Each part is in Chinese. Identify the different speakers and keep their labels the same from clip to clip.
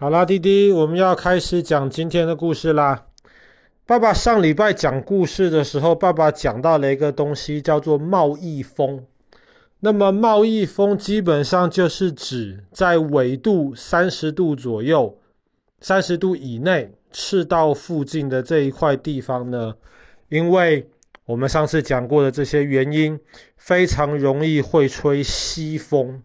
Speaker 1: 好啦，弟弟，我们要开始讲今天的故事啦。爸爸上礼拜讲故事的时候，爸爸讲到了一个东西，叫做贸易风。那么贸易风基本上就是指在纬度三十度左右、三十度以内赤道附近的这一块地方呢，因为我们上次讲过的这些原因，非常容易会吹西风。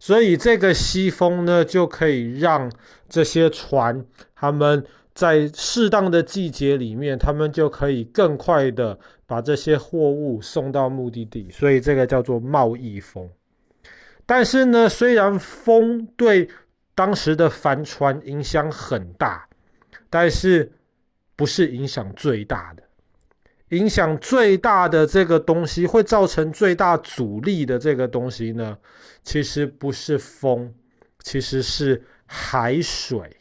Speaker 1: 所以这个西风呢，就可以让这些船，他们在适当的季节里面，他们就可以更快的把这些货物送到目的地。所以这个叫做贸易风。但是呢，虽然风对当时的帆船影响很大，但是不是影响最大的。影响最大的这个东西，会造成最大阻力的这个东西呢，其实不是风，其实是海水。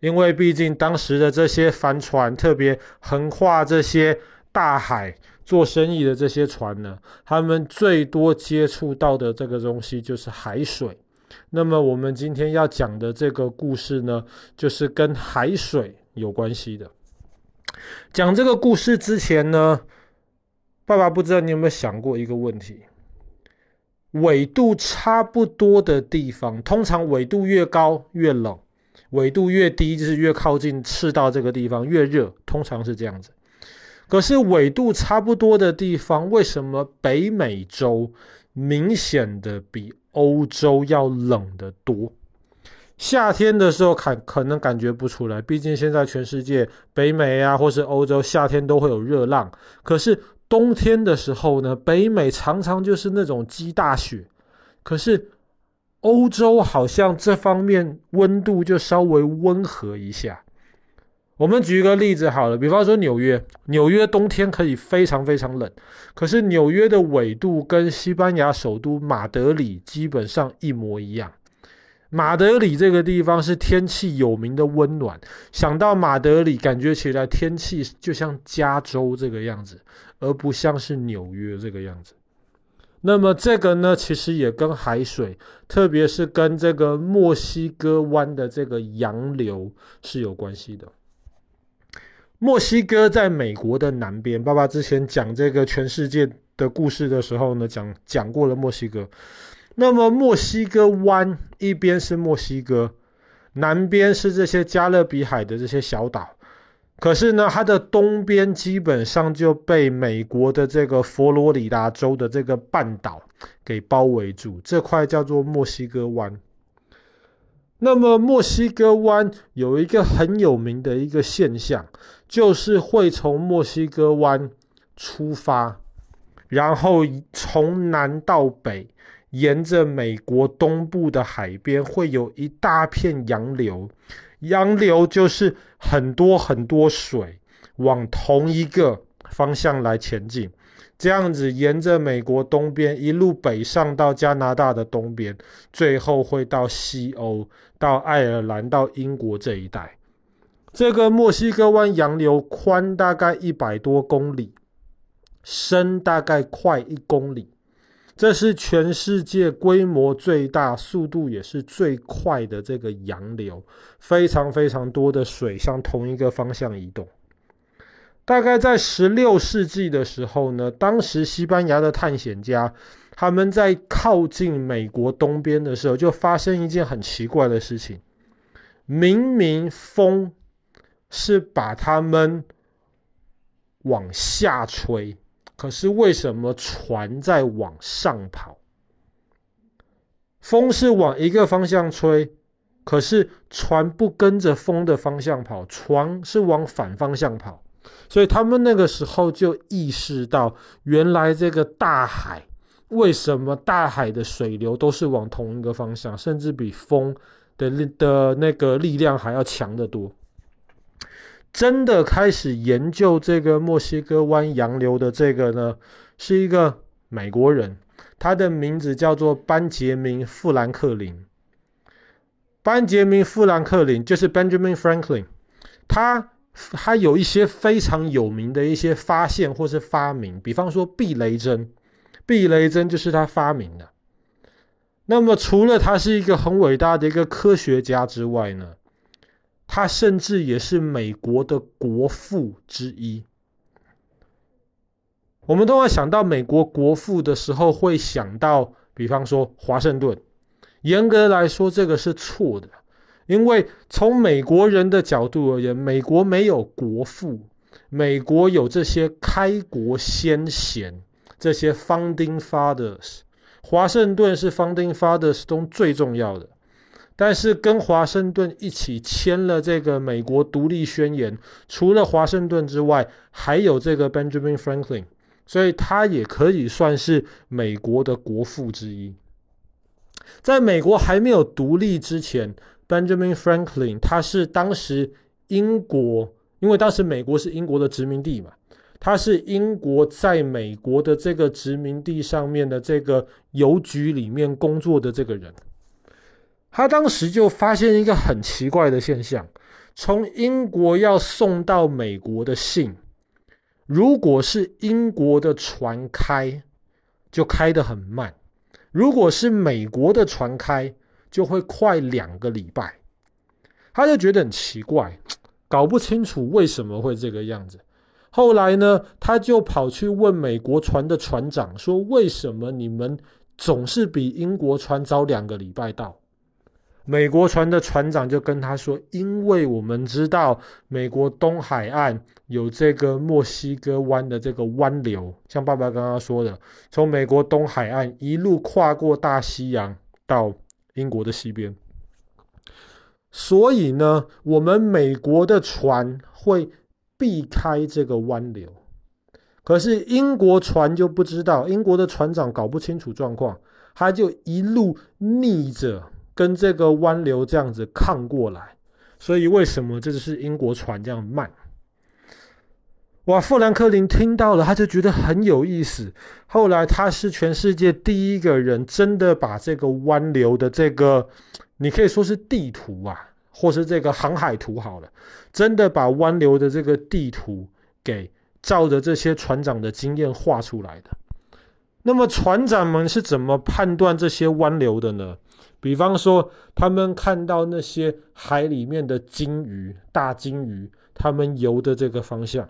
Speaker 1: 因为毕竟当时的这些帆船，特别横跨这些大海做生意的这些船呢，他们最多接触到的这个东西就是海水。那么我们今天要讲的这个故事呢，就是跟海水有关系的。讲这个故事之前呢，爸爸不知道你有没有想过一个问题：纬度差不多的地方，通常纬度越高越冷，纬度越低就是越靠近赤道这个地方越热，通常是这样子。可是纬度差不多的地方，为什么北美洲明显的比欧洲要冷得多？夏天的时候看可能感觉不出来，毕竟现在全世界北美啊，或是欧洲夏天都会有热浪。可是冬天的时候呢，北美常常就是那种积大雪。可是欧洲好像这方面温度就稍微温和一下。我们举一个例子好了，比方说纽约，纽约冬天可以非常非常冷，可是纽约的纬度跟西班牙首都马德里基本上一模一样。马德里这个地方是天气有名的温暖，想到马德里，感觉起来天气就像加州这个样子，而不像是纽约这个样子。那么这个呢，其实也跟海水，特别是跟这个墨西哥湾的这个洋流是有关系的。墨西哥在美国的南边，爸爸之前讲这个全世界的故事的时候呢，讲讲过了墨西哥。那么墨西哥湾一边是墨西哥，南边是这些加勒比海的这些小岛，可是呢，它的东边基本上就被美国的这个佛罗里达州的这个半岛给包围住，这块叫做墨西哥湾。那么墨西哥湾有一个很有名的一个现象，就是会从墨西哥湾出发，然后从南到北。沿着美国东部的海边，会有一大片洋流，洋流就是很多很多水往同一个方向来前进，这样子沿着美国东边一路北上到加拿大的东边，最后会到西欧，到爱尔兰，到英国这一带。这个墨西哥湾洋流宽大概一百多公里，深大概快一公里。这是全世界规模最大、速度也是最快的这个洋流，非常非常多的水向同一个方向移动。大概在十六世纪的时候呢，当时西班牙的探险家他们在靠近美国东边的时候，就发生一件很奇怪的事情：明明风是把他们往下吹。可是为什么船在往上跑？风是往一个方向吹，可是船不跟着风的方向跑，船是往反方向跑。所以他们那个时候就意识到，原来这个大海，为什么大海的水流都是往同一个方向，甚至比风的力的那个力量还要强得多。真的开始研究这个墨西哥湾洋流的这个呢，是一个美国人，他的名字叫做班杰明·富兰克林。班杰明·富兰克林就是 Benjamin Franklin，他他有一些非常有名的一些发现或是发明，比方说避雷针，避雷针就是他发明的。那么，除了他是一个很伟大的一个科学家之外呢，他甚至也是美国的国父之一。我们都会想到美国国父的时候，会想到，比方说华盛顿。严格来说，这个是错的，因为从美国人的角度而言，美国没有国父，美国有这些开国先贤，这些 founding fathers。华盛顿是 founding fathers 中最重要的，但是跟华盛顿一起签了这个美国独立宣言，除了华盛顿之外，还有这个 Benjamin Franklin，所以他也可以算是美国的国父之一。在美国还没有独立之前，Benjamin Franklin 他是当时英国，因为当时美国是英国的殖民地嘛。他是英国在美国的这个殖民地上面的这个邮局里面工作的这个人，他当时就发现一个很奇怪的现象：从英国要送到美国的信，如果是英国的船开，就开得很慢；如果是美国的船开，就会快两个礼拜。他就觉得很奇怪，搞不清楚为什么会这个样子。后来呢，他就跑去问美国船的船长说：“为什么你们总是比英国船早两个礼拜到？”美国船的船长就跟他说：“因为我们知道美国东海岸有这个墨西哥湾的这个湾流，像爸爸刚刚说的，从美国东海岸一路跨过大西洋到英国的西边，所以呢，我们美国的船会。”避开这个湾流，可是英国船就不知道，英国的船长搞不清楚状况，他就一路逆着跟这个湾流这样子抗过来，所以为什么这就是英国船这样慢？哇，富兰克林听到了，他就觉得很有意思。后来他是全世界第一个人，真的把这个湾流的这个，你可以说是地图啊。或是这个航海图好了，真的把湾流的这个地图给照着这些船长的经验画出来的。那么船长们是怎么判断这些湾流的呢？比方说，他们看到那些海里面的鲸鱼、大鲸鱼，他们游的这个方向。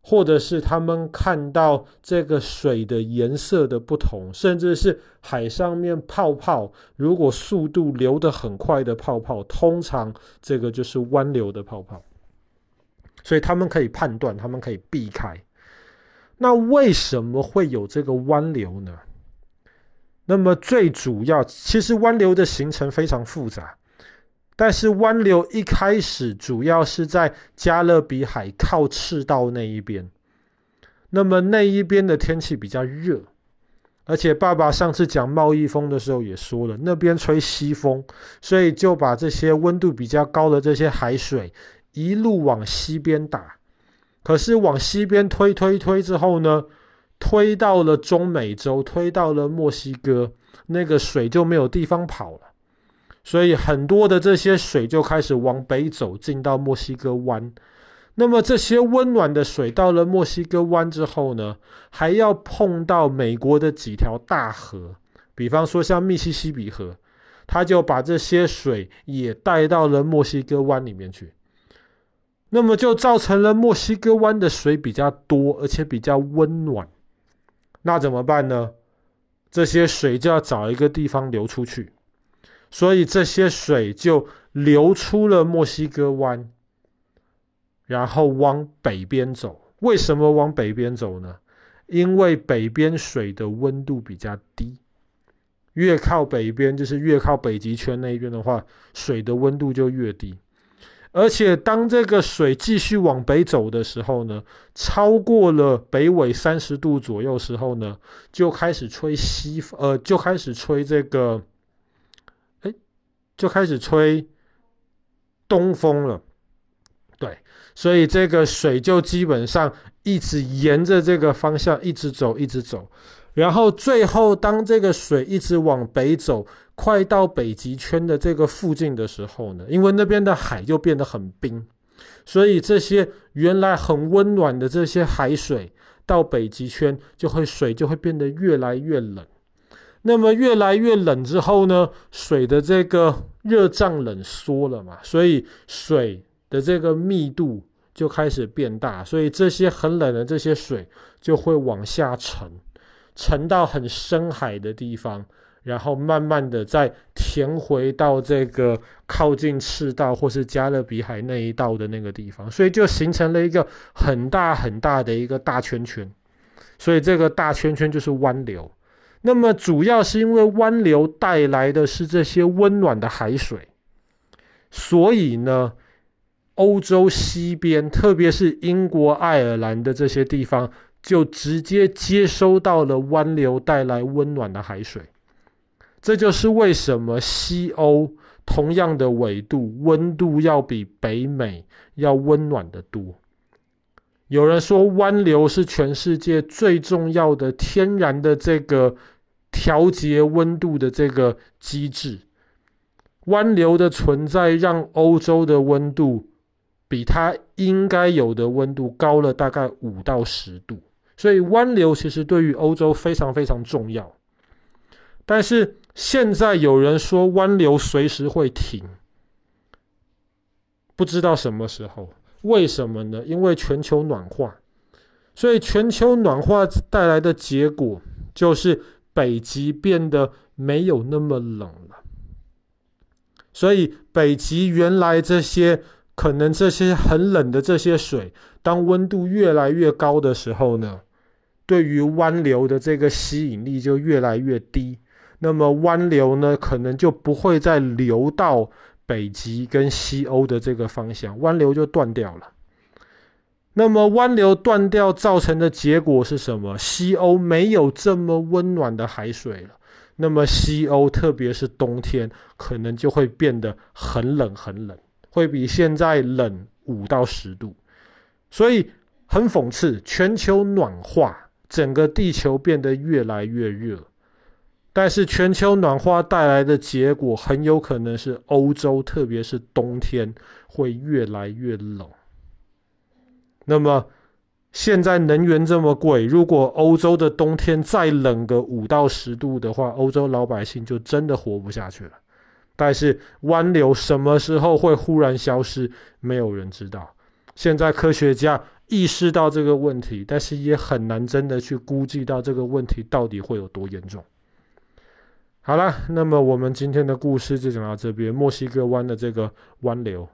Speaker 1: 或者是他们看到这个水的颜色的不同，甚至是海上面泡泡，如果速度流得很快的泡泡，通常这个就是湾流的泡泡。所以他们可以判断，他们可以避开。那为什么会有这个湾流呢？那么最主要，其实湾流的形成非常复杂。但是湾流一开始主要是在加勒比海靠赤道那一边，那么那一边的天气比较热，而且爸爸上次讲贸易风的时候也说了，那边吹西风，所以就把这些温度比较高的这些海水一路往西边打，可是往西边推推推之后呢，推到了中美洲，推到了墨西哥，那个水就没有地方跑了。所以很多的这些水就开始往北走，进到墨西哥湾。那么这些温暖的水到了墨西哥湾之后呢，还要碰到美国的几条大河，比方说像密西西比河，它就把这些水也带到了墨西哥湾里面去。那么就造成了墨西哥湾的水比较多，而且比较温暖。那怎么办呢？这些水就要找一个地方流出去。所以这些水就流出了墨西哥湾，然后往北边走。为什么往北边走呢？因为北边水的温度比较低，越靠北边就是越靠北极圈那边的话，水的温度就越低。而且当这个水继续往北走的时候呢，超过了北纬三十度左右时候呢，就开始吹西，呃，就开始吹这个。哎就开始吹东风了，所以这个水就基本上一直沿着这个方向一直走，一直走，然后最后当这个水一直往北走，快到北极圈的这个附近的时候呢，因为那边的海就变得很冰，所以这些原来很温暖的这些海水到北极圈就会水就会变得越来越冷。那么越来越冷之后呢，水的这个热胀冷缩了嘛，所以水的这个密度就开始变大，所以这些很冷的这些水就会往下沉，沉到很深海的地方。然后慢慢的再填回到这个靠近赤道或是加勒比海那一道的那个地方，所以就形成了一个很大很大的一个大圈圈。所以这个大圈圈就是湾流。那么主要是因为湾流带来的是这些温暖的海水，所以呢，欧洲西边，特别是英国、爱尔兰的这些地方，就直接接收到了湾流带来温暖的海水。这就是为什么西欧同样的纬度，温度要比北美要温暖得多。有人说，湾流是全世界最重要的天然的这个调节温度的这个机制。湾流的存在让欧洲的温度比它应该有的温度高了大概五到十度，所以湾流其实对于欧洲非常非常重要。但是现在有人说湾流随时会停，不知道什么时候？为什么呢？因为全球暖化，所以全球暖化带来的结果就是北极变得没有那么冷了。所以北极原来这些可能这些很冷的这些水，当温度越来越高的时候呢，对于湾流的这个吸引力就越来越低。那么湾流呢，可能就不会再流到北极跟西欧的这个方向，湾流就断掉了。那么湾流断掉造成的结果是什么？西欧没有这么温暖的海水了。那么西欧，特别是冬天，可能就会变得很冷很冷，会比现在冷五到十度。所以很讽刺，全球暖化，整个地球变得越来越热。但是全球暖化带来的结果很有可能是欧洲，特别是冬天会越来越冷。那么现在能源这么贵，如果欧洲的冬天再冷个五到十度的话，欧洲老百姓就真的活不下去了。但是湾流什么时候会忽然消失，没有人知道。现在科学家意识到这个问题，但是也很难真的去估计到这个问题到底会有多严重。好了，那么我们今天的故事就讲到这边。墨西哥湾的这个湾流。